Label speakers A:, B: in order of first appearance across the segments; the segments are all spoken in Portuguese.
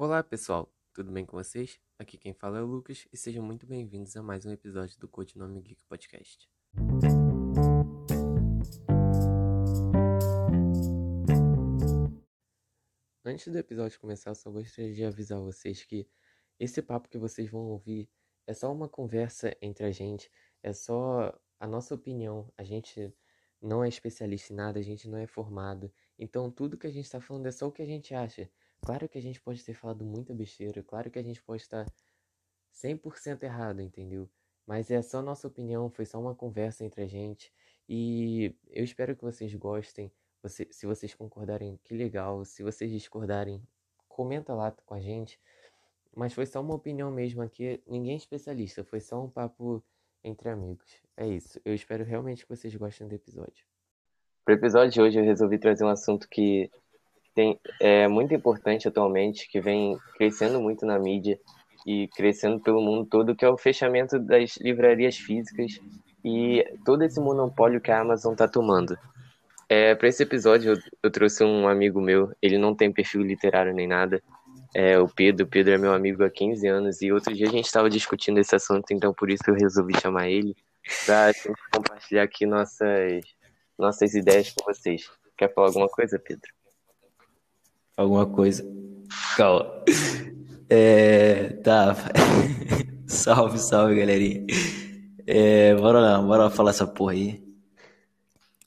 A: Olá pessoal, tudo bem com vocês? Aqui quem fala é o Lucas e sejam muito bem-vindos a mais um episódio do Codinome Geek Podcast. Antes do episódio começar, eu só gostaria de avisar vocês que esse papo que vocês vão ouvir é só uma conversa entre a gente, é só a nossa opinião. A gente não é especialista em nada, a gente não é formado. Então tudo que a gente está falando é só o que a gente acha. Claro que a gente pode ter falado muita besteira, claro que a gente pode estar 100% errado, entendeu? Mas é só nossa opinião, foi só uma conversa entre a gente. E eu espero que vocês gostem. Você, se vocês concordarem, que legal. Se vocês discordarem, comenta lá com a gente. Mas foi só uma opinião mesmo aqui, ninguém é especialista, foi só um papo entre amigos. É isso. Eu espero realmente que vocês gostem do episódio.
B: Para o episódio de hoje, eu resolvi trazer um assunto que tem, é muito importante atualmente, que vem crescendo muito na mídia e crescendo pelo mundo todo, que é o fechamento das livrarias físicas e todo esse monopólio que a Amazon está tomando. É, para esse episódio, eu, eu, trouxe um amigo meu, ele não tem perfil literário nem nada, é o Pedro. O Pedro é meu amigo há 15 anos e outro dia a gente estava discutindo esse assunto, então por isso eu resolvi chamar ele para compartilhar aqui nossas, nossas ideias com vocês. Quer falar alguma coisa, Pedro?
C: Alguma coisa. Calma. É, tá. salve, salve, galerinha. É, bora lá, bora lá falar essa porra aí.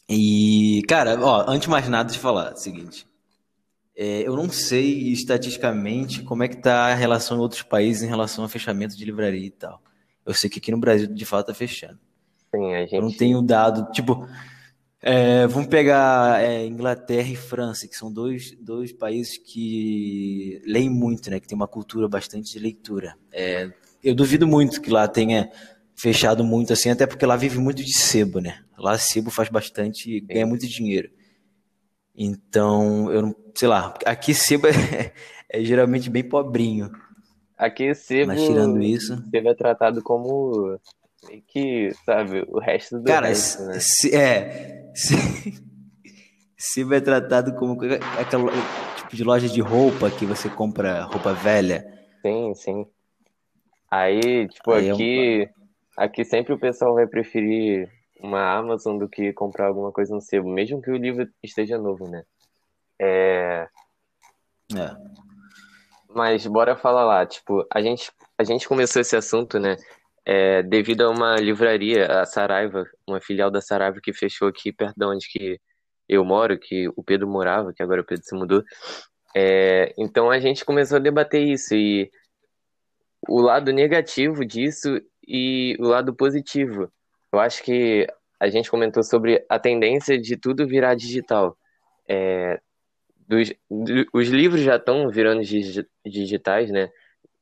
C: E, cara, ó, antes de mais nada, de falar é o seguinte. É, eu não sei estatisticamente como é que tá a relação em outros países em relação ao fechamento de livraria e tal. Eu sei que aqui no Brasil, de fato, tá fechando.
B: Sim, a gente...
C: Eu não tenho dado, tipo, é, vamos pegar é, Inglaterra e França, que são dois, dois países que leem muito, né? Que tem uma cultura bastante de leitura. É, eu duvido muito que lá tenha fechado muito assim, até porque lá vive muito de sebo, né? Lá sebo faz bastante, ganha muito dinheiro. Então, eu não, sei lá, aqui sebo é, é geralmente bem pobrinho.
B: Aqui sebo,
C: Mas tirando isso,
B: sebo é tratado como meio que, sabe, o resto do
C: Cara,
B: resto, né?
C: se, é. Se, se vai tratado como aquela tipo de loja de roupa que você compra roupa velha.
B: Sim, sim. Aí, tipo,
C: Aí é um-
B: aqui, aqui sempre o pessoal vai preferir uma Amazon do que comprar alguma coisa no sebo, mesmo que o livro esteja novo, né? É,
C: É.
B: Mas bora falar lá, tipo, a gente, a gente começou esse assunto, né, é, devido a uma livraria, a Saraiva, uma filial da Saraiva que fechou aqui perto de onde que eu moro, que o Pedro morava, que agora o Pedro se mudou. É, então a gente começou a debater isso e o lado negativo disso e o lado positivo. Eu acho que a gente comentou sobre a tendência de tudo virar digital. É, dos, do- os livros já estão virando digi- digitais, né?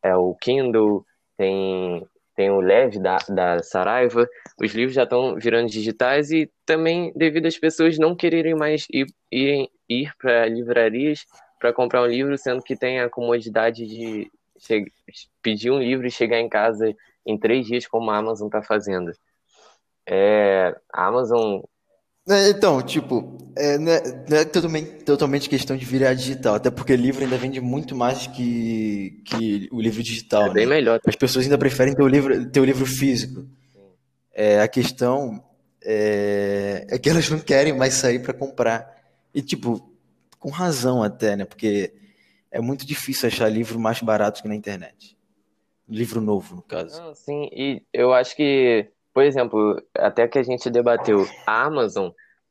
B: É o Kindle, tem, tem o Leve da, da Saraiva. Os livros já estão virando digitais e também devido às pessoas não quererem mais ir, irem- ir para livrarias para comprar um livro, sendo que tem a comodidade de pedir um livro e chegar em casa em três dias, como a Amazon está fazendo. É, a Amazon
C: É, Então, tipo, é, não é, não é totalmente, totalmente questão de virar digital, até porque livro ainda vende muito mais que, que o livro digital,
B: é bem
C: né?
B: melhor.
C: As pessoas ainda preferem ter o livro, ter o livro físico. É, a questão é, é que elas não querem mais sair para comprar. E, tipo, com razão até, né? Porque é muito difícil achar livro mais barato que na internet. Livro novo, no caso.
B: Não, sim, e eu acho que, por exemplo, até que a gente debateu, a Amazon,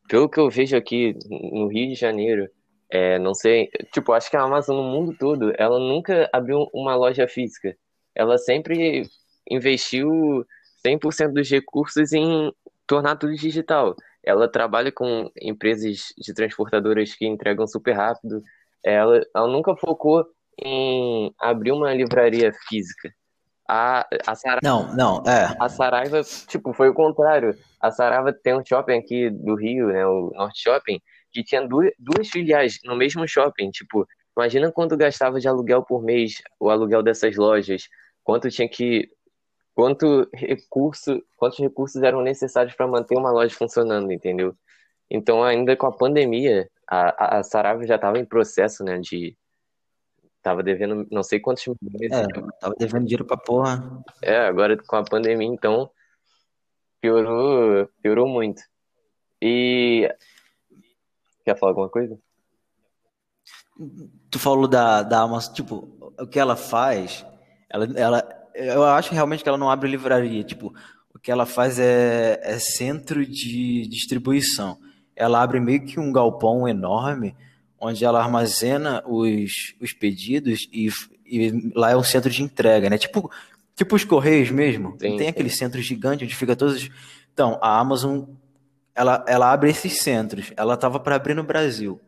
B: pelo que eu vejo aqui no Rio de Janeiro, é, não sei, tipo, acho que a Amazon no mundo todo, ela nunca abriu uma loja física. Ela sempre investiu 100% dos recursos em tornar tudo digital. Ela trabalha com empresas de transportadoras que entregam super rápido. Ela, ela nunca focou em abrir uma livraria física. A, a Saraiva,
C: Não, não, é.
B: a Saraiva, tipo, foi o contrário. A Saraiva tem um shopping aqui do Rio, né, o Norte Shopping, que tinha duas, duas filiais no mesmo shopping. Tipo, imagina quanto gastava de aluguel por mês, o aluguel dessas lojas, quanto tinha que, quanto recurso, quantos recursos eram necessários para manter uma loja funcionando, entendeu? Então, ainda com a pandemia, a, a Saraiva já estava em processo, né, de Tava devendo não sei quantos milhões.
C: É, tava devendo dinheiro pra porra.
B: É, agora com a pandemia, então, piorou, piorou muito. E. Quer falar alguma coisa?
C: Tu falou da, da Amazon, tipo, o que ela faz, ela, ela, eu acho realmente que ela não abre livraria, tipo, o que ela faz é, é centro de distribuição. Ela abre meio que um galpão enorme, onde ela armazena os, os pedidos e, e lá é um centro de entrega, né? Tipo, tipo os Correios mesmo. Sim, tem sim. aquele centro gigante onde fica todos. Então, a Amazon ela, ela abre esses centros. Ela estava para abrir no Brasil.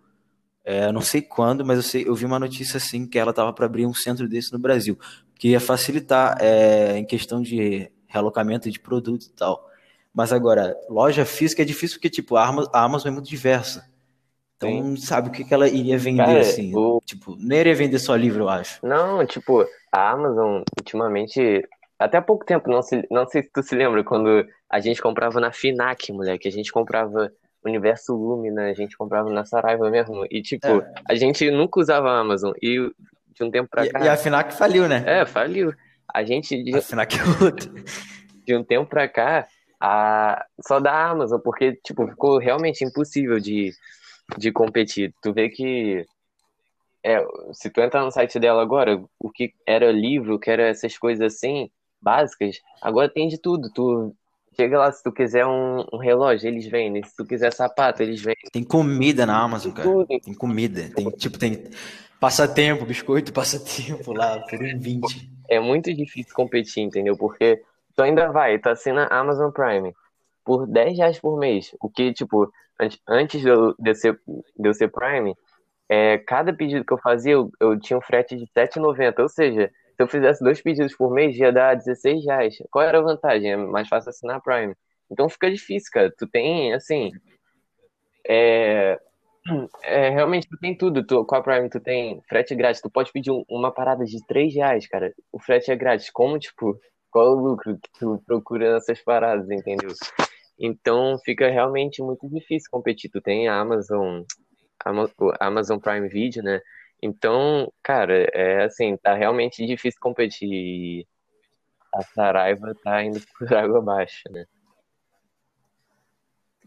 C: É, não sei quando, mas eu, sei, eu vi uma notícia assim que ela estava para abrir um centro desse no Brasil, que ia facilitar é, em questão de realocamento de produto e tal. Mas agora, loja física é difícil porque, tipo, a Amazon é muito diversa. Então, Sim. sabe o que, que ela iria vender, Cara, assim? O... Tipo, não iria vender só livro, eu acho.
B: Não, tipo, a Amazon, ultimamente, até há pouco tempo, não, se, não sei se tu se lembra, quando a gente comprava na Finac, moleque, a gente comprava Universo Lumina, a gente comprava na Saraiva mesmo. E, tipo, é. a gente nunca usava a Amazon. E de um tempo pra cá.
C: E, a Finac faliu, né?
B: É, faliu. A gente. De,
C: a Finac é outra.
B: De um tempo pra cá, a, só da Amazon, porque, tipo, ficou realmente impossível de, de competir. Tu vê que. É, se tu entrar no site dela agora, o que era livro, o que era essas coisas assim, básicas, agora tem de tudo. Tu Chega lá, se tu quiser um, um, relógio, eles vendem. Se tu quiser sapato, eles vendem.
C: Tem comida na Amazon, cara. Tudo. Tem comida. Tem, tipo, tem passatempo, biscoito, passatempo lá, por um 20.
B: É muito difícil competir, entendeu? Porque tu ainda vai, tu assina Amazon Prime por 10 reais por mês. O que, tipo, antes de eu, de ser, de eu ser Prime, é, cada pedido que eu fazia, eu, eu tinha um frete de R$7,90. Ou seja, se eu fizesse dois pedidos por mês, ia dar 16 reais. Qual era a vantagem? É mais fácil assinar a Prime. Então fica difícil, cara. Tu tem, assim. É, é, realmente, tu tem tudo. Tu, com a Prime, tu tem frete grátis. Tu pode pedir um, uma parada de 3 reais, cara. O frete é grátis. Como, tipo, qual é o lucro que tu procura nessas paradas, entendeu? Então fica realmente muito difícil competir. Tu tem a Amazon, a Amazon Prime Video, né? Então, cara, é assim, tá realmente difícil competir. A Saraiva tá indo por água abaixo, né?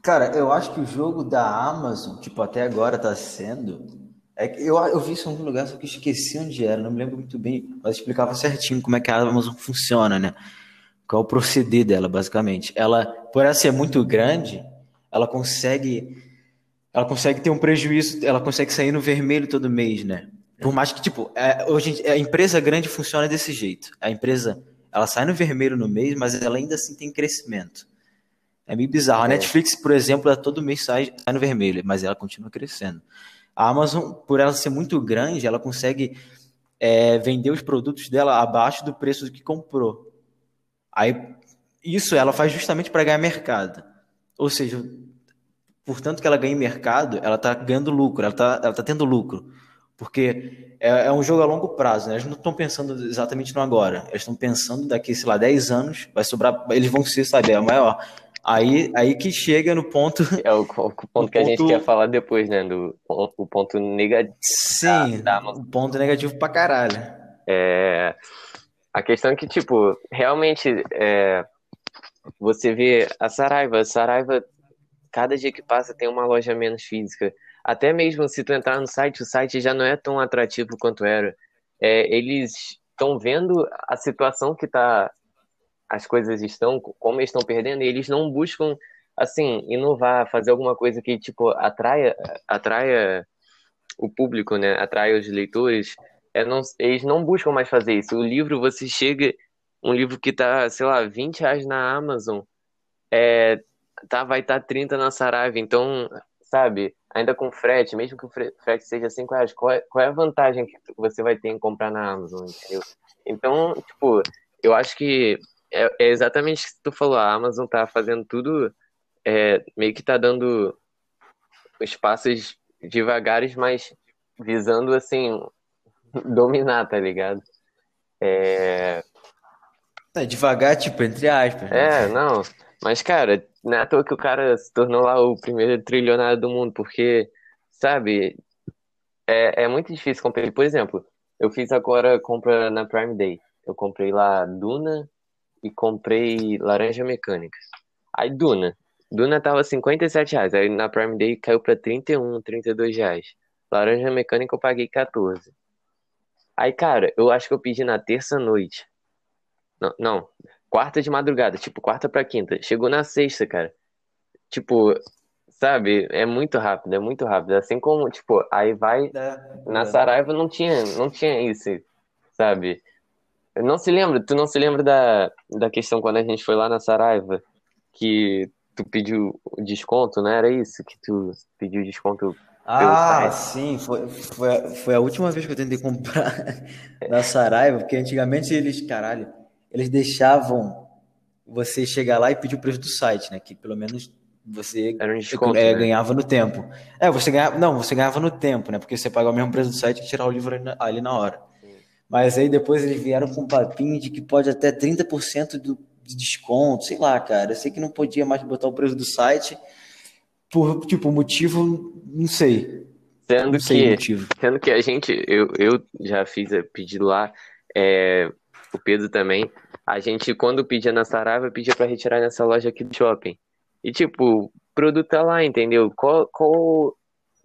C: Cara, eu acho que o jogo da Amazon, tipo, até agora tá sendo. É que eu, eu vi isso em algum lugar, só que esqueci onde era, não me lembro muito bem, mas explicava certinho como é que a Amazon funciona, né? Qual é o proceder dela, basicamente. Ela, por ela ser muito grande, ela consegue ela consegue ter um prejuízo, ela consegue sair no vermelho todo mês, né? Por mais que, tipo, é, hoje a empresa grande funciona desse jeito. A empresa, ela sai no vermelho no mês, mas ela ainda assim tem crescimento. É meio bizarro. A é. Netflix, por exemplo, ela todo mês sai, sai no vermelho, mas ela continua crescendo. A Amazon, por ela ser muito grande, ela consegue é, vender os produtos dela abaixo do preço do que comprou. Aí, isso ela faz justamente para ganhar mercado. Ou seja, portanto que ela ganha mercado, ela está ganhando lucro, ela está ela tá tendo lucro. Porque é, é, um jogo a longo prazo, né? Eles não estão pensando exatamente no agora. Eles estão pensando daqui, sei lá, 10 anos, vai sobrar, eles vão ser, sabe, a maior. Aí, aí que chega no ponto.
B: É o, o ponto o que a gente quer falar depois, né? Do, o ponto negativo.
C: Sim, da, da... o ponto negativo pra caralho.
B: É. A questão é que, tipo, realmente, é, você vê a Saraiva. A Saraiva cada dia que passa tem uma loja menos física. Até mesmo se tu entrar no site, o site já não é tão atrativo quanto era. É, eles estão vendo a situação que tá, as coisas estão, como eles estão perdendo, e eles não buscam, assim, inovar, fazer alguma coisa que, tipo, atraia, atraia o público, né? Atraia os leitores. É, não, eles não buscam mais fazer isso. O livro, você chega, um livro que tá, sei lá, 20 reais na Amazon, é, tá, vai estar tá 30 na Saraiva, então, sabe, ainda com frete, mesmo que o frete seja 5 reais, qual é, qual é a vantagem que você vai ter em comprar na Amazon, entendeu? Então, tipo, eu acho que é, é exatamente o que tu falou, a Amazon tá fazendo tudo, é, meio que tá dando os passos devagares, mas visando, assim, dominar, tá ligado? É...
C: É, devagar, tipo, entre aspas.
B: Né? É, não. Mas, cara, não é à toa que o cara se tornou lá o primeiro trilionário do mundo, porque, sabe, é, é muito difícil competir. Por exemplo, eu fiz agora compra na Prime Day. Eu comprei lá Duna e comprei Laranja Mecânica. Aí Duna. Duna tava 57 reais. Aí na Prime Day caiu pra 31, 32 reais. Laranja Mecânica eu paguei 14. Aí, cara, eu acho que eu pedi na terça-noite. Não, não, quarta de madrugada, tipo, quarta pra quinta. Chegou na sexta, cara. Tipo, sabe, é muito rápido, é muito rápido. Assim como, tipo, aí vai. É, na é. Saraiva não tinha, não tinha isso, sabe? Não se lembra, tu não se lembra da, da questão quando a gente foi lá na Saraiva, que tu pediu desconto, não era isso? Que tu pediu desconto
C: ah, sim, foi, foi, foi a última vez que eu tentei comprar na Saraiva, porque antigamente eles, caralho, eles deixavam você chegar lá e pedir o preço do site, né? Que pelo menos você
B: um desconto,
C: é,
B: né?
C: ganhava no tempo. É, você ganhava, não, você ganhava no tempo, né? Porque você pagava o mesmo preço do site e tirar o livro ali na, ali na hora. Sim. Mas aí depois eles vieram com um papinho de que pode até 30% do, de desconto, sei lá, cara. Eu sei que não podia mais botar o preço do site por, tipo, motivo, não sei.
B: Sendo não sei que, sendo que a gente, eu, eu já fiz pedido lá, é, o Pedro também. A gente, quando pedia na Saraiva, pedia para retirar nessa loja aqui do shopping. E, tipo, o produto tá lá, entendeu? Qual, qual...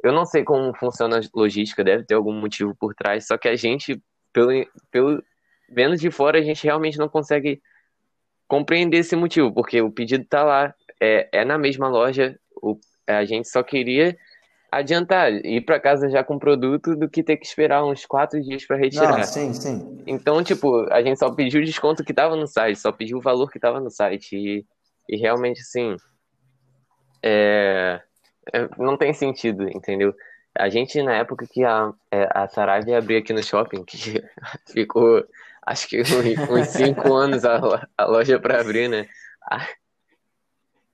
B: Eu não sei como funciona a logística, deve ter algum motivo por trás, só que a gente, pelo, pelo vendo de fora, a gente realmente não consegue compreender esse motivo, porque o pedido tá lá, é, é na mesma loja, o, a gente só queria adiantar, ir para casa já com o produto do que ter que esperar uns quatro dias para retirar. Não,
C: sim, sim.
B: Então, tipo, a gente só pediu o desconto que tava no site, só pediu o valor que tava no site. E, e realmente, assim, é, é, não tem sentido, entendeu? A gente, na época que a, é, a Saraiva ia abrir aqui no shopping, que ficou, acho que uns cinco anos a, a loja para abrir, né?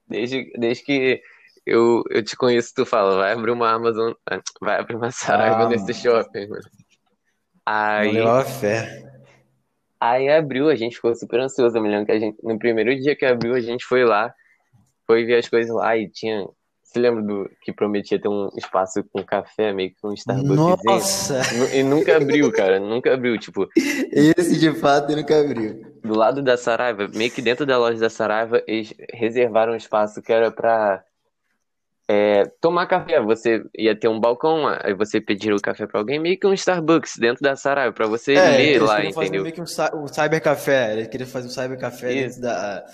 B: Desde, desde que eu, eu te conheço, tu fala, vai abrir uma Amazon, vai abrir uma Saraiva ah, nesse shopping, mano. Aí,
C: não fé.
B: Aí abriu, a gente ficou super ansioso. Eu me lembro que a gente, no primeiro dia que abriu, a gente foi lá, foi ver as coisas lá e tinha. Você lembra do que prometia ter um espaço com café, meio que um Starbucks?
C: Nossa!
B: E nunca abriu, cara, nunca abriu. Tipo.
C: Esse de fato nunca abriu.
B: Do lado da Saraiva, meio que dentro da loja da Saraiva, eles reservaram um espaço que era pra é, tomar café. Você ia ter um balcão, aí você pedir o café para alguém, meio que um Starbucks dentro da Saraiva, para você é, ler lá, entendeu?
C: meio que um, um cybercafé, ele queria fazer um cybercafé dentro da,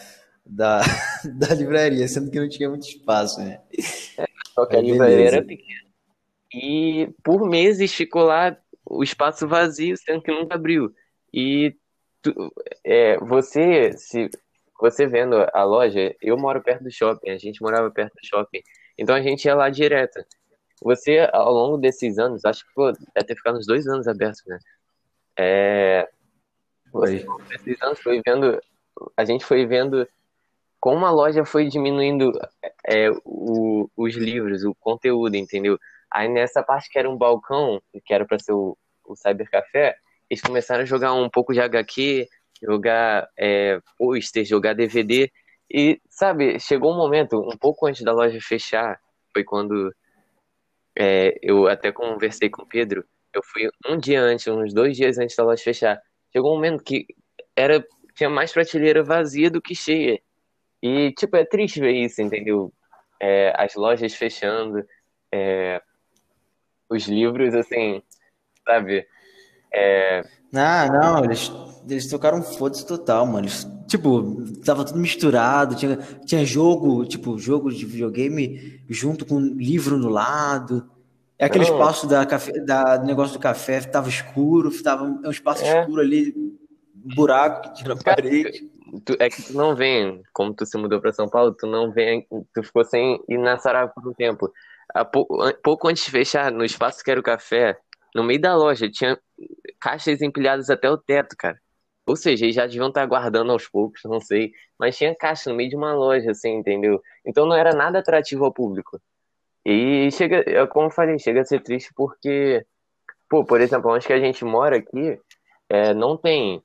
C: da, da livraria, sendo que não tinha muito espaço, né?
B: É, só que a livraria era pequena. E por meses ficou lá o espaço vazio, sendo que nunca abriu. E tu, é, você, se você vendo a loja, eu moro perto do shopping, a gente morava perto do shopping. Então a gente ia lá direto. Você, ao longo desses anos, acho que pô, deve ter ficado uns dois anos aberto, né? É, você, anos foi vendo, a gente foi vendo como a loja foi diminuindo é, o, os livros, o conteúdo, entendeu? Aí nessa parte que era um balcão, que era para ser o, o Cybercafé, eles começaram a jogar um pouco de HQ, jogar é, pôster, jogar DVD, e, sabe, chegou um momento, um pouco antes da loja fechar, foi quando é, eu até conversei com o Pedro. Eu fui um dia antes, uns dois dias antes da loja fechar. Chegou um momento que era tinha mais prateleira vazia do que cheia. E, tipo, é triste ver isso, entendeu? É, as lojas fechando, é, os livros, assim, sabe? É...
C: Ah, não, eles, eles tocaram foda-se total, mano. Eles, tipo, tava tudo misturado, tinha, tinha jogo, tipo, jogo de videogame junto com livro no lado. É aquele não. espaço da, café, da do negócio do café tava escuro, tava é um espaço é. escuro ali, buraco que tinha na parede.
B: Tu, é que tu não vem, como tu se mudou para São Paulo, tu não vem, tu ficou sem ir na Saraiva por um tempo. pouco antes de fechar, no espaço que era o café, no meio da loja, tinha caixas empilhadas até o teto, cara. Ou seja, eles já deviam estar guardando aos poucos, não sei. Mas tinha caixa no meio de uma loja, assim, entendeu? Então não era nada atrativo ao público. E chega, como eu falei, chega a ser triste porque, pô, por exemplo, onde que a gente mora aqui, é, não tem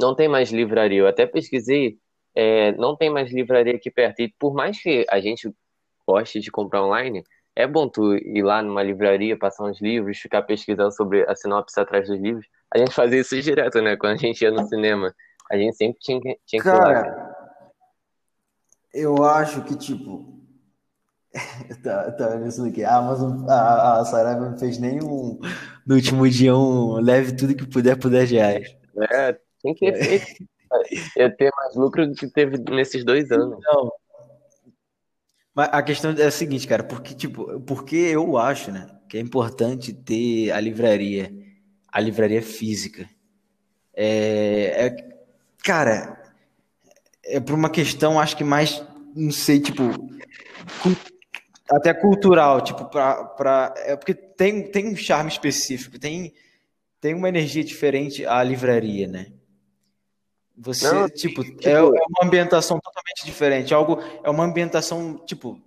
B: não tem mais livraria. Eu até pesquisei, é, não tem mais livraria aqui perto. E por mais que a gente goste de comprar online, é bom tu ir lá numa livraria, passar uns livros, ficar pesquisando sobre a sinopse atrás dos livros. A gente fazia isso direto, né? Quando a gente ia no cinema. A gente sempre tinha, que- tinha que ir lá.
C: Cara,
B: cara.
C: eu acho que, tipo. tá, tá pensando aqui. A Amazon, a, a Saraiva não fez nenhum. No último dia, um leve tudo que puder por 10 reais.
B: É, tem que ter feito. Ia ter mais lucro do que teve nesses dois anos.
C: Não. Mas a questão é a seguinte, cara, porque, tipo, porque eu acho, né, que é importante ter a livraria, a livraria física. É, é- cara, é por uma questão, acho que mais, não sei, tipo, até cultural, tipo, pra, pra, é porque tem, tem um charme específico, tem, tem uma energia diferente a livraria, né? Você,
B: Não,
C: tipo,
B: tipo-
C: é, é uma ambientação totalmente diferente, algo, é uma ambientação, tipo,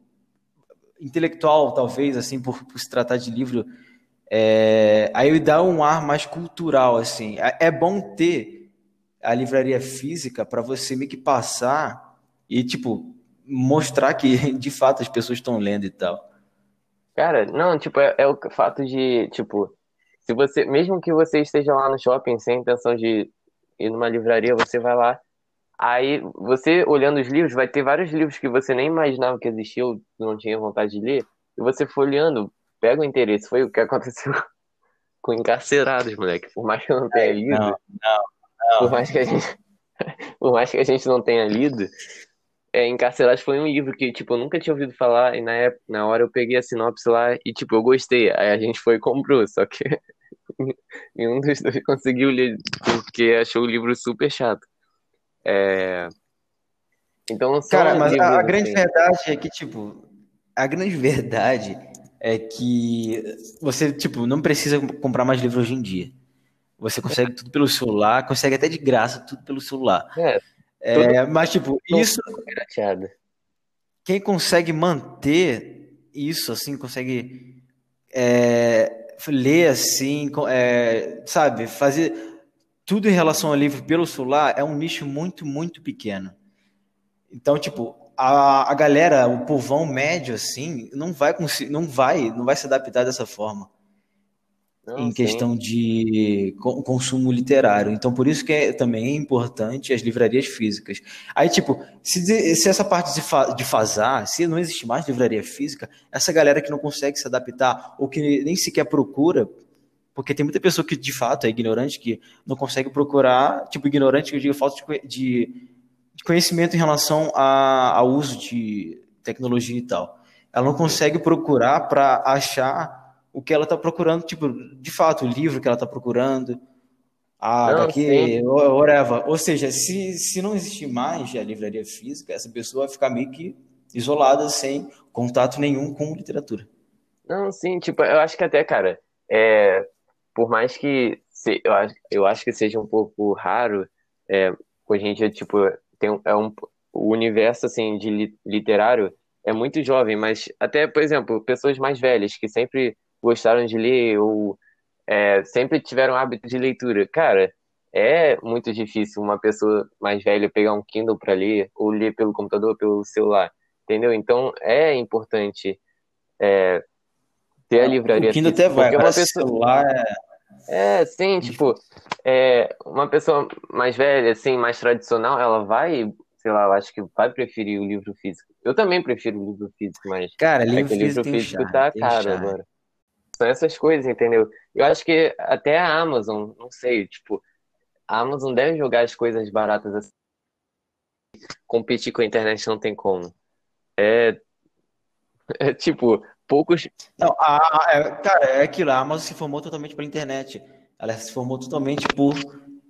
C: intelectual, talvez, assim, por, por se tratar de livro, é, aí dá um ar mais cultural, assim. É, é bom ter a livraria física para você meio que passar e, tipo, mostrar que, de fato, as pessoas estão lendo e tal.
B: Cara, não, tipo, é, é o fato de, tipo, se você, mesmo que você esteja lá no shopping sem intenção de ir numa livraria, você vai lá, aí você olhando os livros, vai ter vários livros que você nem imaginava que existiam, não tinha vontade de ler, e você folheando, pega o interesse. Foi o que aconteceu com Encarcerados, moleque. Por mais que eu não tenha lido,
C: Não,
B: por mais que a gente, por mais que a gente não tenha lido, é, Encarcerados foi um livro que, tipo, eu nunca tinha ouvido falar, e na época, na hora eu peguei a sinopse lá e, tipo, eu gostei. Aí a gente foi e comprou, só que nenhum dos dois conseguiu ler, porque achou o livro super chato. É... Então,
C: Cara, mas a, a grande
B: assim,
C: verdade é que, tipo, a grande verdade é que você, tipo, não precisa comprar mais livro hoje em dia. Você consegue tudo pelo celular, consegue até de graça tudo pelo celular.
B: É,
C: É, mas, tipo, isso,
B: pirateado.
C: quem consegue manter isso, assim, consegue é, ler assim, é, sabe, fazer tudo em relação ao livro pelo celular é um nicho muito, muito pequeno. Então, tipo, a, a galera, o povão médio, assim, não vai conseguir, não vai, não vai se adaptar dessa forma
B: Não,
C: em
B: sim.
C: questão de co- consumo literário. Então, por isso que é, também é importante as livrarias físicas. Aí, tipo, se, se essa parte de, fa- de fazar, se não existe mais livraria física, essa galera que não consegue se adaptar ou que nem sequer procura, porque tem muita pessoa que de fato é ignorante, que não consegue procurar, tipo, ignorante que eu digo falta de, de- de conhecimento em relação a- ao uso de tecnologia e tal. Ela não consegue procurar para achar o que ela está procurando, tipo, de fato, o livro que ela está procurando, a
B: Não,
C: HQ, whatever. Ou seja, se, se não existir mais a livraria física, essa pessoa vai ficar meio que isolada, sem contato nenhum com literatura.
B: Não, sim, tipo, eu acho que até, cara, é, por mais que se, eu, acho, eu acho que seja um pouco raro, é, hoje em dia, tipo, tem, um- é um, o universo, assim, de li- literário é muito jovem, mas até, por exemplo, pessoas mais velhas que sempre gostaram de ler ou é, sempre tiveram hábito de leitura. Cara, é muito difícil uma pessoa mais velha pegar um Kindle para ler ou ler pelo computador, pelo celular, entendeu? Então, é importante é, ter a livraria
C: O Kindle
B: física,
C: até vai, mas
B: pessoa
C: celular é...
B: é, sim, tipo, é, uma pessoa mais velha, assim, mais tradicional, ela vai, sei lá, eu acho que vai preferir o livro físico. Eu também prefiro o livro físico, mas
C: Cara,
B: é
C: livro
B: que o livro
C: físico
B: físico
C: charme,
B: tá caro
C: charme.
B: agora. São essas coisas, entendeu? Eu acho que até a Amazon, não sei, tipo, a Amazon deve jogar as coisas baratas assim. Competir com a internet não tem como. É, é tipo, poucos.
C: Não, a, é, cara, é aquilo, a Amazon se formou totalmente pela internet. Ela se formou totalmente por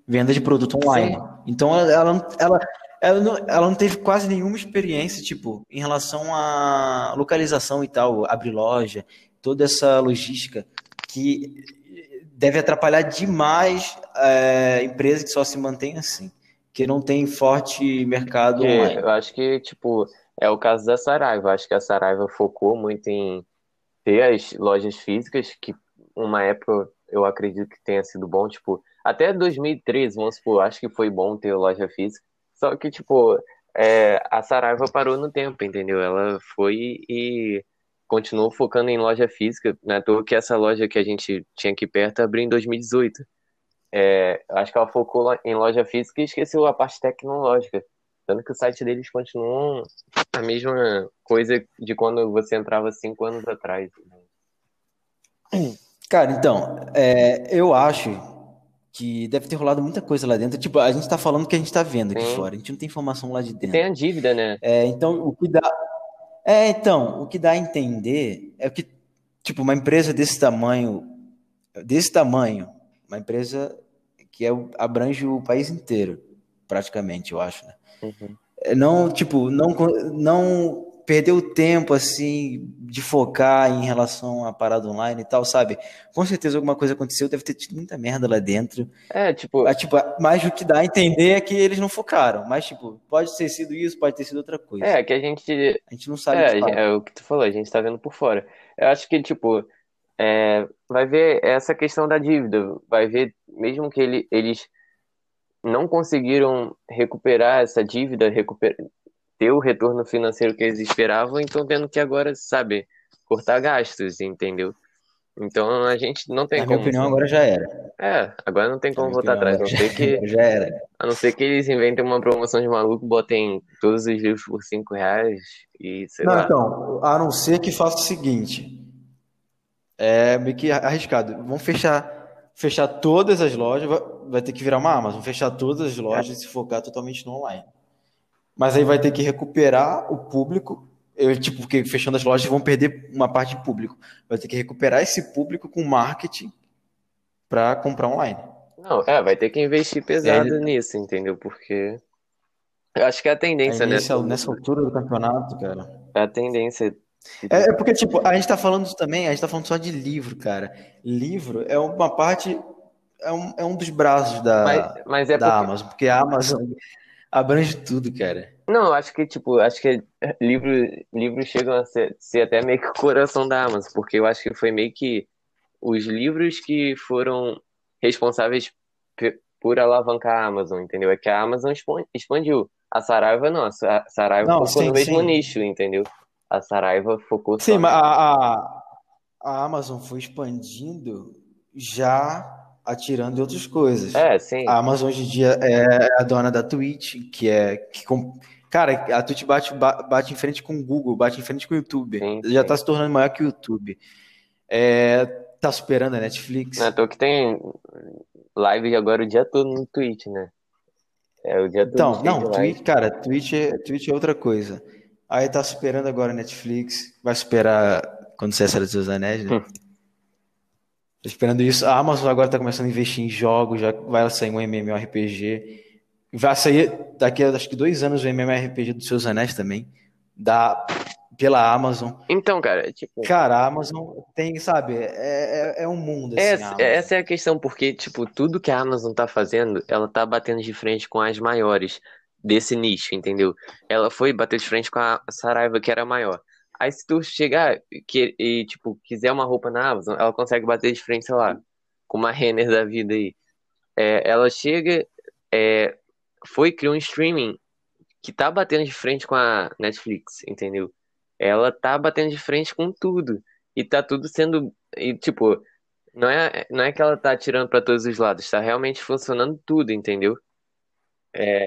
C: venda de produto online. Então ela, ela, não- ela, ela, não, ela não teve quase nenhuma experiência, tipo, em relação à localização e tal, abrir loja, toda essa logística que deve atrapalhar demais é, empresas que só se mantêm assim, que não tem forte mercado online.
B: eu acho que, tipo, é o caso da Saraiva. Acho que a Saraiva focou muito em ter as lojas físicas, que uma época eu acredito que tenha sido bom, tipo, até 2013, vamos supor, acho que foi bom ter loja física. Só que, tipo, é, a Saraiva parou no tempo, entendeu? Ela foi e continuou focando em loja física, né? À toa que essa loja que a gente tinha aqui perto abriu em 2018. É, acho que ela focou em loja física e esqueceu a parte tecnológica. Tanto que o site deles continua a mesma coisa de quando você entrava cinco anos atrás.
C: Cara, então, é, eu acho que deve ter rolado muita coisa lá dentro. Tipo, a gente tá falando o que a gente tá vendo aqui
B: Sim.
C: fora. A gente não tem informação lá de dentro.
B: Tem a dívida, né?
C: É, então, o que dá. É, então, o que dá a entender é que, tipo, uma empresa desse tamanho, desse tamanho, uma empresa que é, abrange o país inteiro, praticamente, eu acho, né?
B: Uhum.
C: Não, tipo, não, não perdeu tempo, assim, de focar em relação à parada online e tal, sabe? Com certeza alguma coisa aconteceu, deve ter tido muita merda lá dentro.
B: É, tipo,
C: tipo, mas o que dá a entender é que eles não focaram. Mas, tipo, pode ter sido isso, pode ter sido outra coisa.
B: é que a gente
C: A gente não sabe
B: É,
C: fato.
B: é o que tu falou, a gente tá vendo por fora. Eu acho que, tipo, é, vai ver essa questão da dívida, vai ver, mesmo que ele, eles não conseguiram recuperar essa dívida, recuper, ter o retorno financeiro que eles esperavam, então tendo que agora, sabe, cortar gastos, entendeu? Então a gente não tem
C: Na minha
B: como.
C: opinião, agora já era.
B: É, agora não tem
C: Na
B: como
C: minha
B: voltar atrás, a não ser que,
C: já, era.
B: a não ser que eles inventem uma promoção de maluco, botem todos os livros por cinco reais e sei
C: Não,
B: lá.
C: então, a não ser que faça o seguinte. É meio que arriscado. Vão fechar, fechar todas as lojas, vai, ter que virar uma Amazon, fechar todas as lojas e se focar totalmente no online. Mas aí vai ter que recuperar o público. Eu, tipo, porque fechando as lojas vão perder uma parte de público. Vai ter que recuperar esse público com marketing para comprar online.
B: Não, é, vai ter que investir pesado
C: aí-
B: nisso, entendeu? Porque eu acho que é a tendência, né?
C: nessa, nessa altura do campeonato, cara.
B: É a tendência.
C: É, é porque, tipo, a gente tá falando também, a gente tá falando só de livro, cara. Livro é uma parte, é um, é um dos braços da,
B: Mas, mas é
C: da
B: porque.
C: Amazon, porque a Amazon abrange tudo, cara.
B: Não, eu acho que, tipo, acho que livro, livros chegam a ser, ser até meio que o coração da Amazon, porque eu acho que foi meio que os livros que foram responsáveis por alavancar a Amazon, entendeu? É que a Amazon expandiu. A Saraiva não, a Sa- Saraiva
C: Não,
B: focou
C: sim,
B: no mesmo
C: sim.
B: nicho, entendeu? A Saraiva focou
C: Sim,
B: só.
C: mas a, a, a Amazon foi expandindo já atirando em outras coisas.
B: É, sim.
C: A Amazon hoje em dia é a dona da Twitch, que é que com... Cara, a Twitch bate, ba- bate em frente com o Google, bate em frente com o YouTube.
B: Sim,
C: Já
B: sim.
C: tá se tornando maior que o YouTube. É, tá superando a Netflix.
B: Não é toa que tem live agora o dia todo no Twitch, né? É o dia todo
C: Então, não. Twitch, cara, Twitch é, Twitch é outra coisa. Aí tá superando agora a Netflix, vai superar quando a Série dos Anéis, né?
B: Hum.
C: Tô esperando isso. A Amazon agora tá começando a investir em jogos, já vai sair um MMORPG. Vai sair daqui a acho que dois anos o MMORPG dos Seus Anéis também, da, pela Amazon.
B: Então, cara, tipo,
C: Cara, a Amazon tem, sabe, é, é, é um mundo assim,
B: essa, essa é a questão, porque, tipo, tudo que a Amazon tá fazendo, ela tá batendo de frente com as maiores desse nicho, entendeu? Ela foi bater de frente com a Saraiva, que era maior. Aí se tu chegar que, e, tipo, quiser uma roupa na Amazon, ela consegue bater de frente, sei lá, com uma Renner da vida aí. É, ela chega, é, foi, criou um streaming que tá batendo de frente com a Netflix, entendeu? Ela tá batendo de frente com tudo. E tá tudo sendo. E, tipo, não é, não é que ela tá atirando pra todos os lados, tá realmente funcionando tudo, entendeu?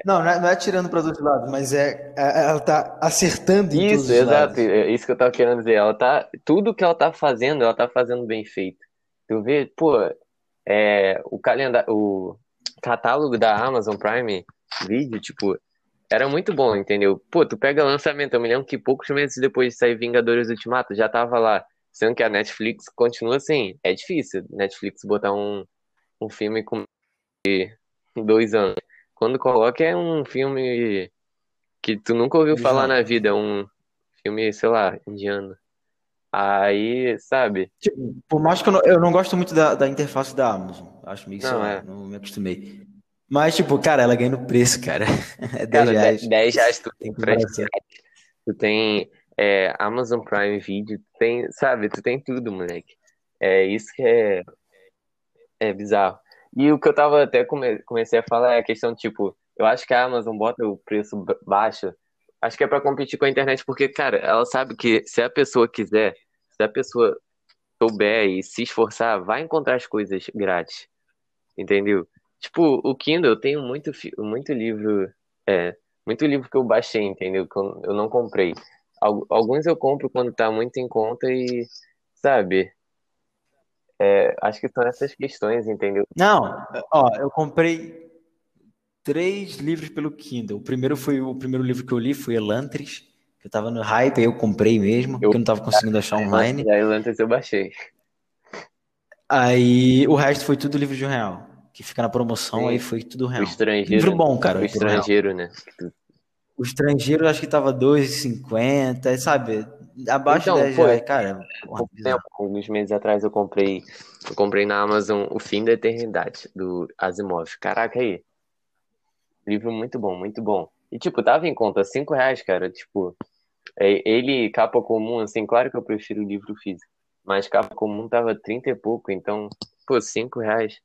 C: Não, não é, não é tirando para dois lados, mas é, é- ela tá acertando em
B: Isso,
C: os
B: exato,
C: lados.
B: é isso que eu tava querendo dizer. Ela tá. Tudo que ela tá fazendo, ela tá fazendo bem feito. Tu vê, pô, é, o calendário, o catálogo da Amazon Prime Video, tipo, era muito bom, entendeu? Pô, tu pega lançamento, eu me lembro que poucos meses depois de sair Vingadores Ultimato, já tava lá. Sendo que a Netflix continua assim. É difícil Netflix botar um, um filme com dois anos. Quando coloca é um filme que tu nunca ouviu falar na vida, é um filme, sei lá, indiano. Aí, sabe?
C: Tipo, por mais que eu não, eu não gosto muito da, da interface da Amazon, acho meio, sei
B: Não, é.
C: não me acostumei. Mas, tipo, cara, ela ganha no preço, cara. É 10
B: Cara,
C: reais.
B: 10 reais tu
C: Tem
B: tem
C: comparação.
B: tu tem é, Amazon Prime Video, tu tem, sabe, tu tem tudo, moleque. É isso que é, é bizarro. E o que eu tava até come- comecei a falar é a questão, tipo, eu acho que a Amazon bota o preço ba- baixo, acho que é pra competir com a internet, porque, cara, ela sabe que se a pessoa quiser, se a pessoa souber e se esforçar, vai encontrar as coisas grátis. Entendeu? Tipo, o Kindle, eu tenho muito, muito livro, é, muito livro que eu baixei, entendeu? Que eu não comprei. Alguns eu compro quando tá muito em conta e, sabe, é, acho que são essas questões, entendeu?
C: Não, ó, eu comprei três livros pelo Kindle. O primeiro foi o primeiro livro que eu li, foi Elantris, que eu tava no hype, aí eu comprei mesmo, eu, porque eu não tava conseguindo achar online.
B: E a Elantris eu baixei.
C: Aí o resto foi tudo livro de um real, que fica na promoção, Sim. aí foi tudo real.
B: O estrangeiro.
C: Livro bom, cara.
B: O estrangeiro, né?
C: O estrangeiro acho que tava 2,50, sabe? Abaixo então, de 10 reais, cara.
B: tempo, alguns meses atrás eu comprei, eu comprei na Amazon O Fim da Eternidade, do Asimov. Caraca aí. Livro muito bom, muito bom. E tipo, tava em conta 5 reais, cara. Tipo, é, ele, capa comum, assim, claro que eu prefiro o livro físico. Mas capa comum tava 30 e pouco, então, pô, 5 reais.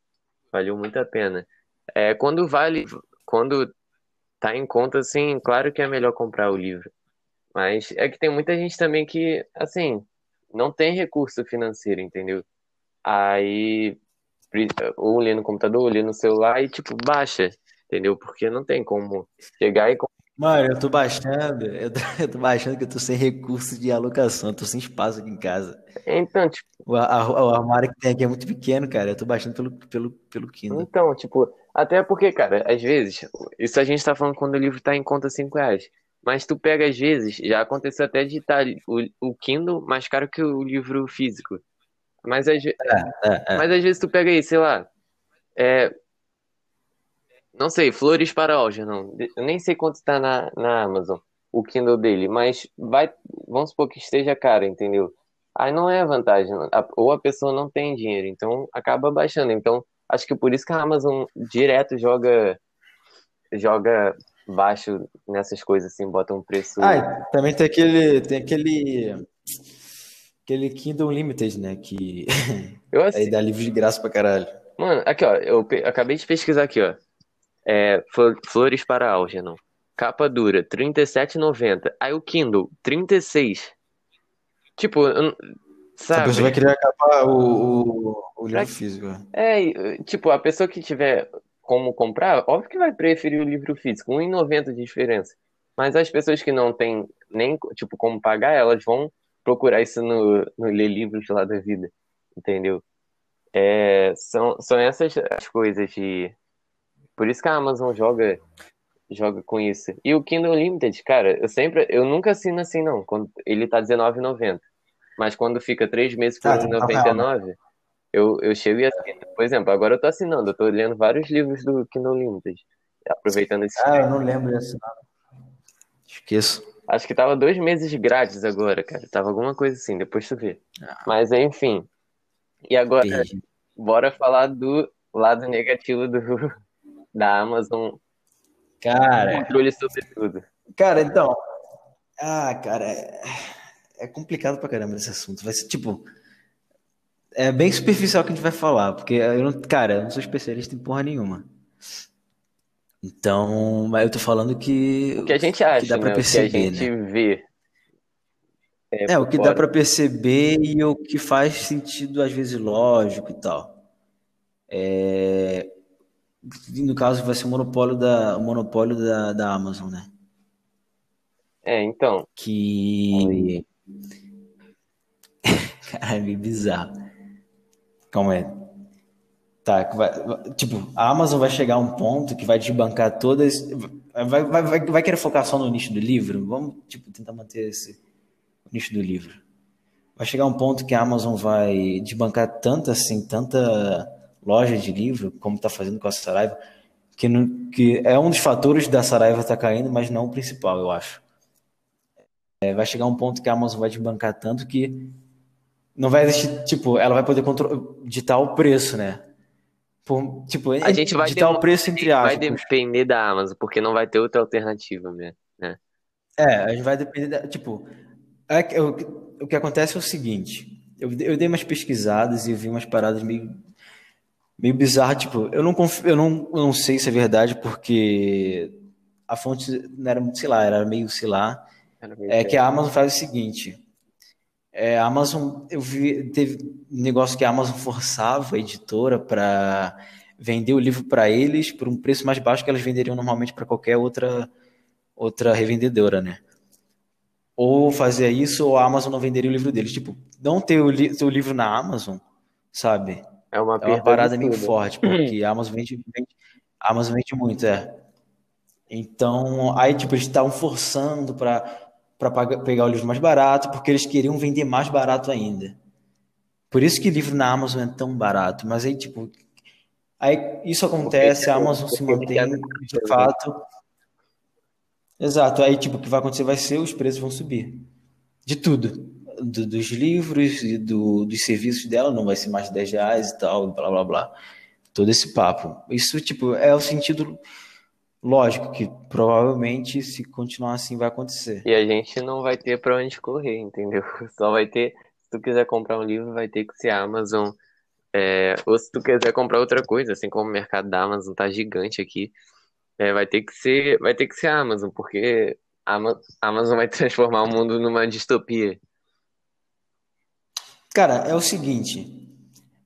B: Valeu muito a pena. É, quando vale, quando tá em conta, assim, claro que é melhor comprar o livro. Mas é que tem muita gente também que, assim, não tem recurso financeiro, entendeu? Aí, ou lê no computador, ou lê no celular e, tipo, baixa, entendeu? Porque não tem como chegar e.
C: Mano, eu tô baixando, eu tô, eu tô baixando que eu tô sem recurso de alocação, eu tô sem espaço aqui em casa.
B: Então, tipo.
C: O, a, o armário que tem aqui é muito pequeno, cara. Eu tô baixando pelo, pelo, pelo Kindle.
B: Então, tipo, até porque, cara, às vezes, isso a gente tá falando quando o livro tá em conta 5 reais. Mas tu pega, às vezes, já aconteceu até de estar o, o Kindle mais caro que o livro físico. Mas às, é, é, é. mas às vezes tu pega aí, sei lá, é, não sei, Flores para Algernon. Eu nem sei quanto está na, na Amazon, o Kindle dele, mas vai, vamos supor que esteja caro, entendeu? Aí não é vantagem, ou a pessoa não tem dinheiro, então acaba baixando. Então, Acho que por isso que a Amazon direto joga joga baixo nessas coisas assim, bota um preço.
C: Ah, também tem aquele tem aquele aquele Kindle Unlimited, né, que eu assim... aí dá livro de graça pra caralho.
B: Mano, aqui ó, eu acabei de pesquisar aqui, ó. É, Flores para Algernon. Capa dura, R$ 37,90. Aí o Kindle, 36. Tipo,
C: Sabe? A pessoa vai querer acabar o, o, o livro físico.
B: É, tipo, a pessoa que tiver como comprar, óbvio que vai preferir o livro físico, 1,90 de diferença. Mas as pessoas que não têm nem, tipo, como pagar, elas vão procurar isso no, no Ler Livros lá da vida, entendeu? É, são, são essas as coisas de... Por isso que a Amazon joga joga com isso. E o Kindle Unlimited, cara, eu sempre, eu nunca assino assim não, quando ele tá R$19,90. Mas quando fica três meses por ah, 99, eu, eu chego e assino. Por exemplo, agora eu tô assinando, eu tô lendo vários livros do Kindle Limited. Aproveitando esse.
C: Ah, eu não lembro de assinar. Esqueço.
B: Acho que tava dois meses grátis agora, cara. Tava alguma coisa assim, depois tu vê. Ah. Mas enfim. E agora, Entendi. bora falar do lado negativo do, da Amazon.
C: Cara.
B: Controle sobre tudo.
C: Cara, então. Ah, cara. É é complicado pra caramba esse assunto. Vai ser tipo. É bem superficial que a gente vai falar, porque eu não, cara, eu não sou especialista em porra nenhuma. Então, mas eu tô falando que.
B: O que a gente acha, que dá pra né? perceber, o que a gente né? vê.
C: É, é o que fora. dá para perceber e o que faz sentido, às vezes, lógico e tal. É... No caso, vai ser o monopólio da, o monopólio da, da Amazon, né?
B: É, então.
C: Que. Cara, é bizarro. Calma aí. Tá, vai, tipo, a Amazon vai chegar a um ponto que vai desbancar todas. Vai, vai, vai, vai querer focar só no nicho do livro? Vamos, tipo, tentar manter esse nicho do livro. Vai chegar um ponto que a Amazon vai desbancar tanta, assim, tanta loja de livro, como está fazendo com a Saraiva, que, no, que é um dos fatores da Saraiva estar tá caindo, mas não o principal, eu acho. É, vai chegar um ponto que a Amazon vai te bancar tanto que não vai existir, tipo, ela vai poder ditar o preço, né? Por, tipo,
B: a gente vai ditar o preço entre aspas. Vai depender da Amazon, porque não vai ter outra alternativa mesmo, né?
C: É, a gente vai depender da, tipo, é, o, o que acontece é o seguinte, eu, eu dei umas pesquisadas e vi umas paradas meio meio bizarras, tipo, eu não confio, eu não, eu não sei se é verdade porque a fonte não era, sei lá, era meio, sei lá, é que a Amazon faz o seguinte: É, a Amazon, eu vi, teve um negócio que a Amazon forçava a editora para vender o livro para eles por um preço mais baixo que elas venderiam normalmente para qualquer outra outra revendedora, né? Ou fazia isso, ou a Amazon não venderia o livro deles. Tipo, não ter o, li livro na Amazon, sabe?
B: É uma,
C: é uma parada meio forte, porque a Amazon vende, vende, a Amazon vende muito, é. Então, aí, tipo, eles estavam forçando para pegar o livro mais barato, porque eles queriam vender mais barato ainda. Por isso que livro na Amazon é tão barato. Mas aí, tipo, aí isso acontece, a Amazon se mantém de fato Exato. Aí, tipo, o que vai acontecer vai ser os preços vão subir. De tudo. Do, dos livros e do, dos serviços dela, não vai ser mais de 10 reais e tal, blá blá blá. Todo esse papo. Isso, tipo, é o sentido lógico que provavelmente, se continuar assim, vai acontecer.
B: E a gente não vai ter para onde correr, entendeu? Só vai ter. Se tu quiser comprar um livro, vai ter que ser Amazon. É, ou se tu quiser comprar outra coisa, assim como o mercado da Amazon tá gigante aqui. É, vai ter que ser, vai ter que ser a Amazon, porque a Amazon vai transformar o mundo numa distopia.
C: Cara, é o seguinte,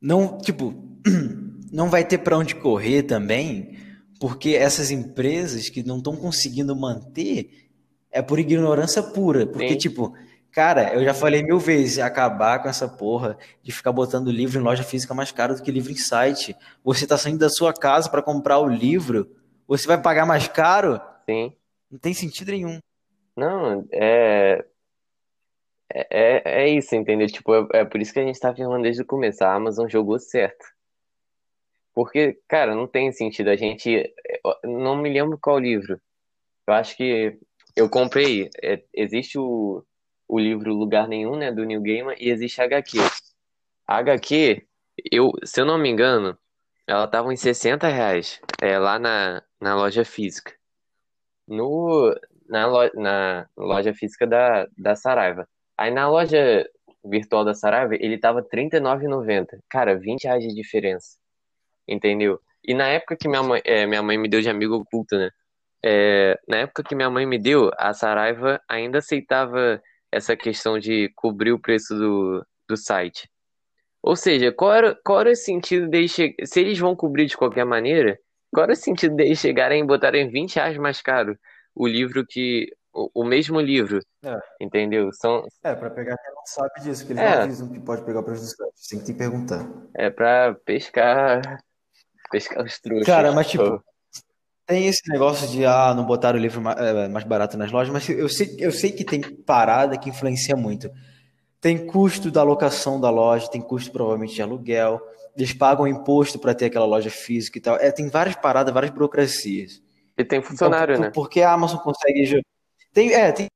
C: não, tipo, não vai ter para onde correr também, porque essas empresas que não estão conseguindo manter é por ignorância pura, porque Sim. tipo, cara, eu já falei mil vezes, acabar com essa porra de ficar botando livro em loja física mais caro do que livro em site. Você tá saindo da sua casa para comprar o livro, você vai pagar mais caro?
B: Sim.
C: Não tem sentido nenhum.
B: Não, é. É, é isso, entendeu? Tipo, é, é por isso que a gente tá falando desde o começo. A Amazon jogou certo. Porque, cara, não tem sentido. A gente. Não me lembro qual livro. Eu acho que eu comprei. É, existe o, o livro Lugar Nenhum, né? Do New Gaiman, e existe a HQ. A HQ, eu, se eu não me engano, ela tava em 60 reais é, lá na, na loja física. No, na, loja, na loja física da, da Saraiva. Aí na loja virtual da Saraiva, ele tava R$39,90. Cara, 20 reais de diferença. Entendeu? E na época que minha mãe, é, minha mãe me deu de amigo oculto, né? É, na época que minha mãe me deu, a Saraiva ainda aceitava essa questão de cobrir o preço do, do site. Ou seja, qual era, qual era o sentido deles che... Se eles vão cobrir de qualquer maneira, qual era o sentido deles chegarem e botarem 20 reais mais caro o livro que. O, o mesmo livro. É. Entendeu? São...
C: É, pra pegar quem não sabe disso, que eles é. não avisam que pode pegar para os Tem que te perguntar.
B: É pra pescar. Pescar os trouxas.
C: Cara, mas tipo. Tem esse negócio de ah, não botar o livro é, mais barato nas lojas, mas eu sei, eu sei que tem parada que influencia muito. Tem custo da locação da loja, tem custo provavelmente de aluguel, eles pagam imposto para ter aquela loja física e tal. É, tem várias paradas, várias burocracias.
B: E tem funcionário,
C: então,
B: né?
C: Porque a Amazon consegue. Tem, é, tem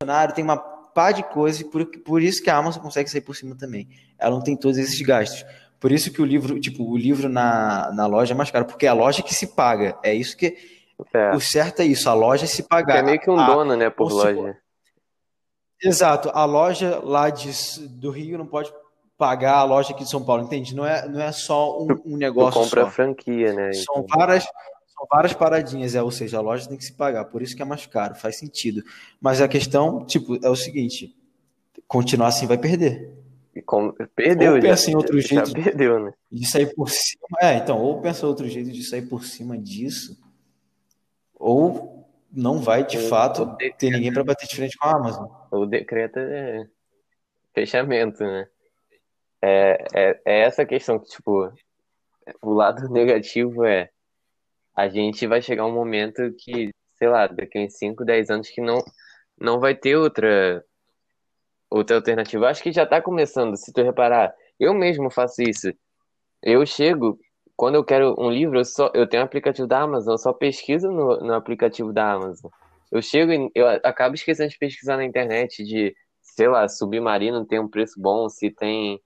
C: funcionário, tem uma pá de coisa, e por, por isso que a Amazon consegue sair por cima também. Ela não tem todos esses gastos. Por isso que o livro, tipo, o livro na, na loja é mais caro, porque é a loja que se paga. É isso que. É. O certo é isso, a loja se pagar.
B: é meio que um a, dono, né, por loja.
C: Exato. A loja lá de, do Rio não pode pagar a loja aqui de São Paulo, entende? Não é, não é só um, um negócio
B: tu compra
C: só.
B: franquia, né?
C: São várias, são várias paradinhas, é, ou seja, a loja tem que se pagar, por isso que é mais caro, faz sentido. Mas a questão, tipo, é o seguinte, continuar assim vai perder.
B: Com... Perdeu,
C: ou pensa já, em outro
B: já
C: jeito
B: perdeu, né?
C: de sair por cima. É, então, ou pensa outro jeito de sair por cima disso, ou não vai de o, fato o ter ninguém para bater de frente com a Amazon.
B: O decreto é fechamento, né? É, é, é essa questão que, tipo, o lado negativo é a gente vai chegar um momento que, sei lá, daqui a 5, 10 anos que não, não vai ter outra outra alternativa. Acho que já tá começando, se tu reparar. Eu mesmo faço isso. Eu chego, quando eu quero um livro, eu, só, eu tenho um aplicativo da Amazon, eu só pesquiso no, no aplicativo da Amazon. Eu chego e eu acabo esquecendo de pesquisar na internet de, sei lá, Submarino tem um preço bom, se tem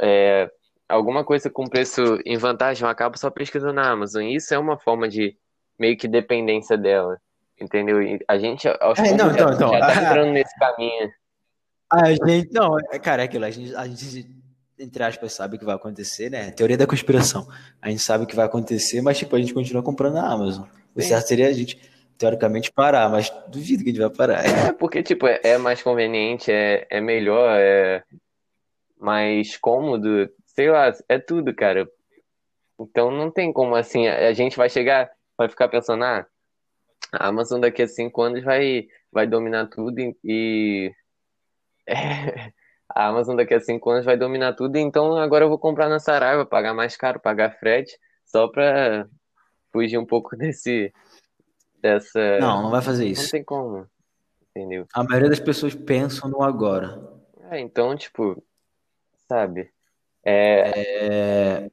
B: é, alguma coisa com preço em vantagem, eu acabo só pesquisando na Amazon. Isso é uma forma de meio que dependência dela, entendeu? E a gente, aos
C: é, não, então,
B: já,
C: então,
B: já tá entrando nesse caminho.
C: A gente, não, é, cara, é aquilo, a gente, a gente entre aspas, sabe o que vai acontecer, né? Teoria da conspiração. A gente sabe o que vai acontecer, mas, tipo, a gente continua comprando na Amazon. O Sim. certo seria a gente teoricamente parar, mas duvido que a gente vai parar.
B: É, porque, tipo, é, é mais conveniente, é, é melhor, é mais cômodo, sei lá, é tudo, cara. Então não tem como assim, a gente vai chegar, vai ficar pensando, ah, a Amazon daqui a cinco anos vai, vai dominar tudo e, e é, a Amazon daqui a cinco anos vai dominar tudo, então agora eu vou comprar na Saraiva, pagar mais caro, pagar frete, só pra fugir um pouco desse dessa.
C: Não, não vai fazer isso.
B: Não tem como, entendeu?
C: A maioria das pessoas pensam no agora.
B: É, então, tipo, sabe? É,
C: É,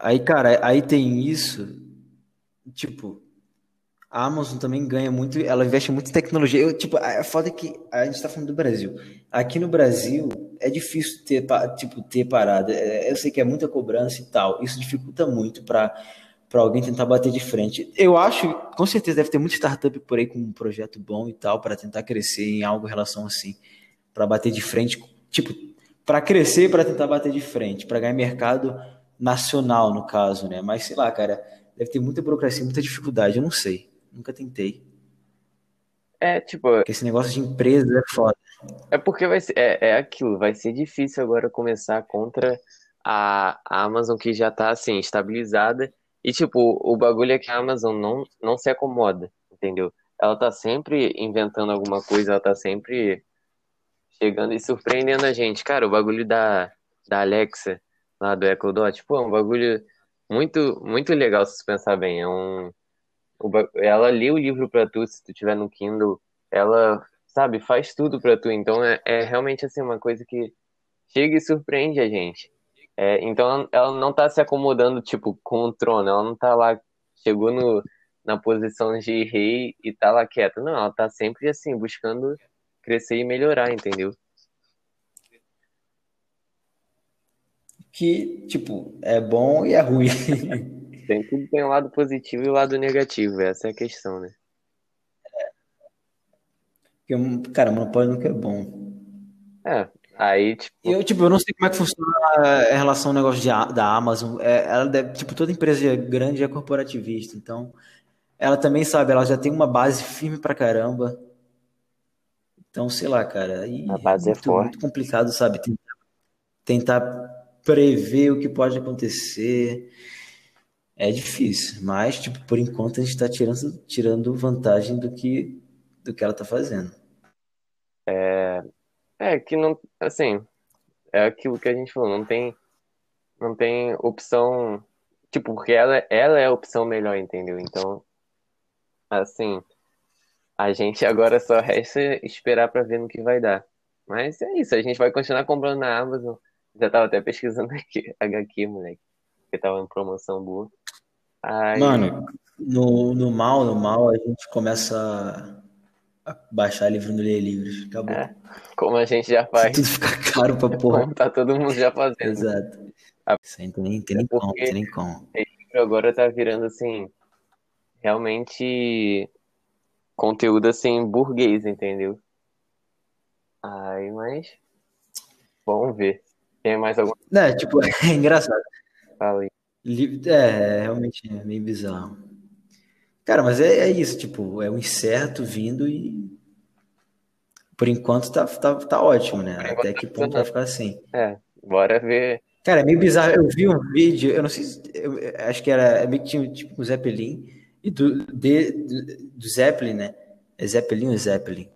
C: Aí, cara, aí tem isso, tipo, a Amazon também ganha muito, ela investe muito em tecnologia. Eu, tipo, a foda é que a gente tá falando do Brasil. Aqui no Brasil é difícil ter, tipo, ter parada. É, Eu sei que é muita cobrança e tal. Isso dificulta muito para para alguém tentar bater de frente. Eu acho, com certeza deve ter muita startup por aí com um projeto bom e tal para tentar crescer em algo em relação assim, para bater de frente, tipo, para crescer, para tentar bater de frente, para ganhar mercado nacional no caso, né? Mas sei lá, cara, deve ter muita burocracia, muita dificuldade. Eu não sei, nunca tentei.
B: é tipo,
C: Porque esse negócio de empresa é foda.
B: É porque vai ser, é, é aquilo, vai ser difícil agora começar contra a, a Amazon que já tá assim, estabilizada. E tipo, o bagulho é que a Amazon não, não se acomoda, entendeu? Ela tá sempre inventando alguma coisa, ela tá sempre chegando e surpreendendo a gente. Cara, o bagulho da, da Alexa, lá do Echo Dot, pô, é um bagulho muito, muito legal se você pensar bem. É um, ela lê o livro pra tu, se tu tiver no Kindle, ela, sabe, faz tudo pra tu. Então é, é realmente assim uma coisa que chega e surpreende a gente. É, então ela não tá se acomodando, tipo, com o trono, ela não tá lá, chegou no, na posição de rei e tá lá quieta. Não, ela tá sempre assim, buscando crescer e melhorar, entendeu?
C: Que, tipo, é bom e é ruim.
B: Tem tudo tem o lado positivo e o lado negativo, essa é a questão, né?
C: Porque, cara, monopólio nunca é bom.
B: É, aí, tipo,
C: Eu, tipo, eu não sei como é que funciona em relação ao negócio de, da Amazon. É, ela deve, tipo, toda empresa grande é corporativista, então ela também sabe, ela já tem uma base firme pra caramba. Então, sei lá, cara, aí
B: A base é
C: muito,
B: forte.
C: muito complicado, sabe? Tentar, tentar prever o que pode acontecer é difícil, mas, tipo, por enquanto a gente tá tirando, tirando vantagem do que, do que ela tá fazendo.
B: é que não, assim, é aquilo que a gente falou, não tem, não tem opção, tipo, porque ela, ela é a opção melhor, entendeu? Então, assim, a gente agora só resta esperar pra ver no que vai dar. Mas é isso, a gente vai continuar comprando na Amazon. Já tava até pesquisando aqui, HQ, moleque, porque tava em promoção boa. Aí,
C: Mano, no, no mal, no mal, a gente começa a, baixar livro no Ler Livros. Acabou.
B: É, como a gente já faz,
C: tudo ficar caro pra porra.
B: como tá todo mundo já fazendo.
C: Exato.
B: Ah,
C: Isso aí não tem nem, tem nem como, tem nem como.
B: agora tá virando assim, realmente conteúdo assim, burguês, entendeu? Ai, mas vamos ver. Tem mais alguma
C: É, tipo, é engraçado.
B: fala aí?
C: É, realmente é meio bizarro. Cara, mas é, é isso, tipo, é um incerto vindo e por enquanto tá, tá, tá ótimo, né? Até que ponto vai ficar assim?
B: É, bora ver.
C: Cara, é meio bizarro. Eu vi um vídeo, eu não sei se. eu- acho que era. É meio que tinha tipo um Zeppelin. E do, de, do Zeppelin, né? É Zeppelin ou Zeppelin?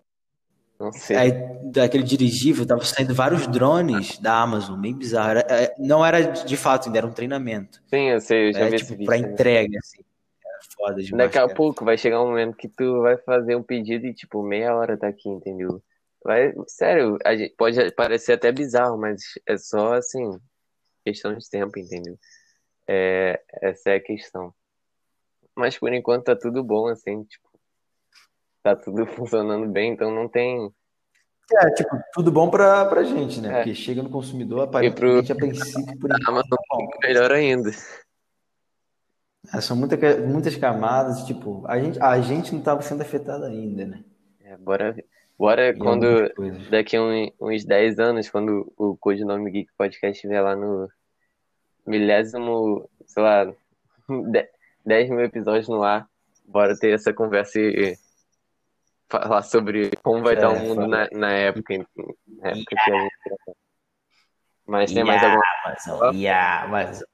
B: Não sei.
C: Aí, daquele dirigível, tava saindo vários drones da Amazon, meio bizarro. Era- é, não era de fato, ainda era um treinamento.
B: Sim, eu sei, eu já
C: Era
B: vi esse
C: tipo
B: vídeo.
C: pra
B: também.
C: entrega, assim. Era foda demais.
B: Daqui a
C: cara.
B: pouco vai chegar um momento que tu vai fazer um pedido e, tipo, meia hora tá aqui, entendeu? Vai, sério, pode parecer até bizarro, mas é só, assim, questão de tempo, entendeu? É, essa é a questão. Mas por enquanto tá tudo bom, assim, tipo, tá tudo funcionando bem, então não tem.
C: É, tipo, tudo bom pra, pra gente, né?
B: É.
C: Porque chega no consumidor,
B: E pro
C: aparentemente, a princípio, por enquanto,
B: Amazon
C: tá
B: fica melhor ainda.
C: É, São muita, muitas camadas, tipo, a gente, a gente não estava sendo afetado ainda, né?
B: É, bora ver. Bora
C: Em
B: quando, daqui a um- uns 10 anos, quando o Codinome Geek Podcast estiver lá no milésimo, sei lá, 10 mil episódios no ar, bora ter essa conversa e falar sobre como vai
C: É,
B: estar o mundo na, na época, na época que a gente. Mas tem mais
C: Yeah,
B: alguma
C: Amazon, yeah, Amazon.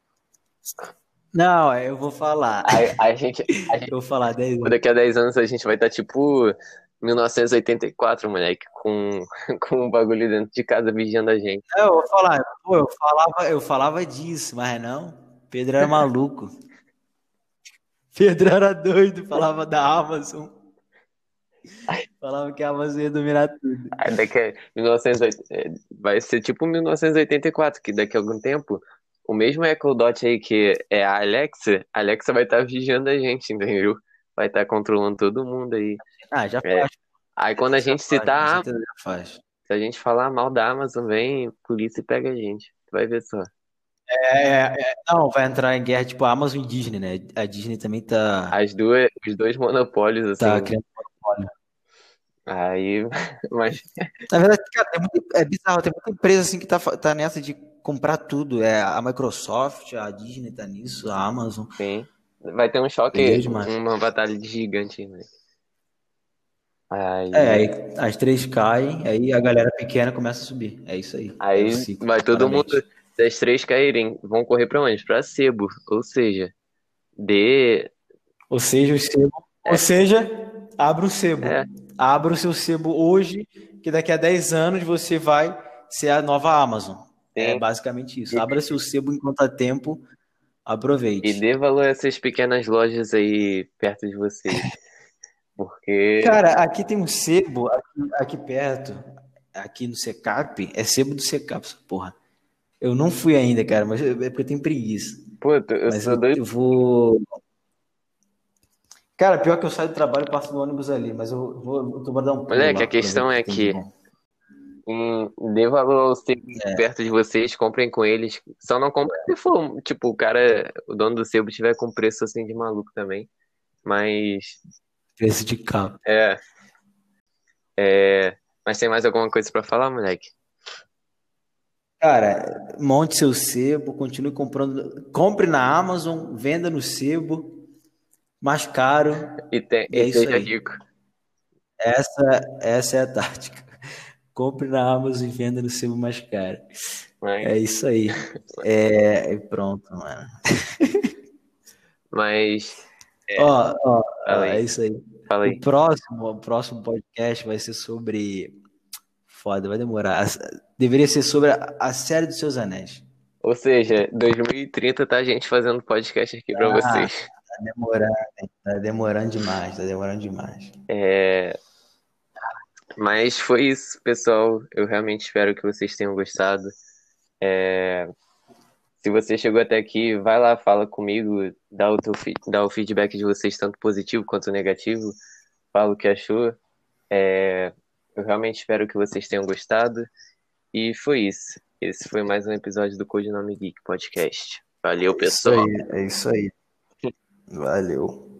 C: Não, eu vou falar.
B: a, a gente, a gente
C: Eu vou falar 10 anos.
B: daqui a 10 anos a gente vai estar tipo 1984, moleque, com, com um bagulho dentro de casa vigiando a gente.
C: Não, eu vou falar. Pô, eu falava, eu falava disso, mas não. Pedro era maluco. Pedro era doido, falava da Amazon. Falava que a Amazon ia dominar tudo.
B: Aí daqui a 1980, é, vai ser tipo 1984, que daqui a algum tempo, o mesmo Echo Dot aí que é a Alexa, a Alexa vai estar vigiando a gente, entendeu? Vai estar controlando todo mundo aí.
C: Ah, já
B: É.
C: faz.
B: Aí quando a gente
C: já faz,
B: citar,
C: com
B: a-
C: faz.
B: se a gente falar mal da Amazon, vem polícia e pega a gente. Tu vai ver só.
C: É, é, não, vai entrar em guerra tipo a Amazon e Disney, né? A Disney também tá,
B: As duas, os dois monopólios, assim.
C: tá criando.
B: Aí, mas
C: Na verdade, cara, tem muita- é bizarro, tem muita empresa assim que tá, tá nessa de comprar tudo. É a Microsoft, a Disney tá nisso, a Amazon.
B: sim. Vai ter um choque,
C: Beleza demais.
B: uma batalha gigante, né? Aí,
C: É, aí as três caem, aí a galera pequena começa a subir. É isso aí.
B: Aí
C: É ciclo,
B: vai todo
C: claramente.
B: mundo, das três caírem, vão correr pra onde? Pra sebo. Ou seja, de.
C: Ou seja, o sebo. Ou seja, abra o sebo.
B: É.
C: Abra o seu sebo hoje, que daqui a 10 anos você vai ser a nova Amazon. É
B: Sim.
C: basicamente isso. Abra seu sebo enquanto há tempo, aproveite.
B: E dê valor a essas pequenas lojas aí perto de vocês. Porque.
C: Cara, aqui tem um sebo, aqui, aqui perto, aqui no Secap, é sebo do Secap, essa porra. Eu não fui ainda, cara, mas é porque eu tenho preguiça.
B: Pô, eu
C: Mas
B: sou
C: eu,
B: doido.
C: eu vou. Cara, pior que eu saio do trabalho e passo no ônibus ali, mas eu vou, eu pra dar um pulo
B: Moleque, a questão é que-. Hum, dê valor aos sebo
C: É.
B: perto de vocês, comprem com eles. Só não comprem se for, tipo, o cara, o dono do sebo tiver com preço assim de maluco também. Mas.
C: Preço de carro.
B: É. É. Mas tem mais alguma coisa pra falar, moleque?
C: Cara, monte seu sebo, continue comprando. Compre na Amazon, venda no sebo, mais caro.
B: E, tem,
C: É
B: e
C: isso
B: seja rico.
C: Essa, essa é a tática. Compre na Amazon e venda no sebo mais caro.
B: Mas,
C: É isso aí. É, e pronto, mano.
B: mas
C: Ó, ó, ó, é isso aí.
B: fala aí.
C: O próximo, o próximo podcast vai ser sobre. Foda, vai demorar. Deveria ser sobre a, série dos seus anéis.
B: Ou seja, 2030 tá a gente fazendo podcast aqui pra
C: Ah.
B: vocês.
C: Tá demorando, hein? tá demorando demais, tá demorando demais.
B: É... Mas foi isso, pessoal. Eu realmente espero que vocês tenham gostado. É... Se você chegou até aqui, vai lá, fala comigo, dá o, teu dá o feedback de vocês, tanto positivo quanto negativo. Fala o que achou. É... Eu realmente espero que vocês tenham gostado. E foi isso. Esse foi mais um episódio do Codinome Geek Podcast. Valeu,
C: Isso
B: pessoal.
C: aí, é isso aí. Valeu.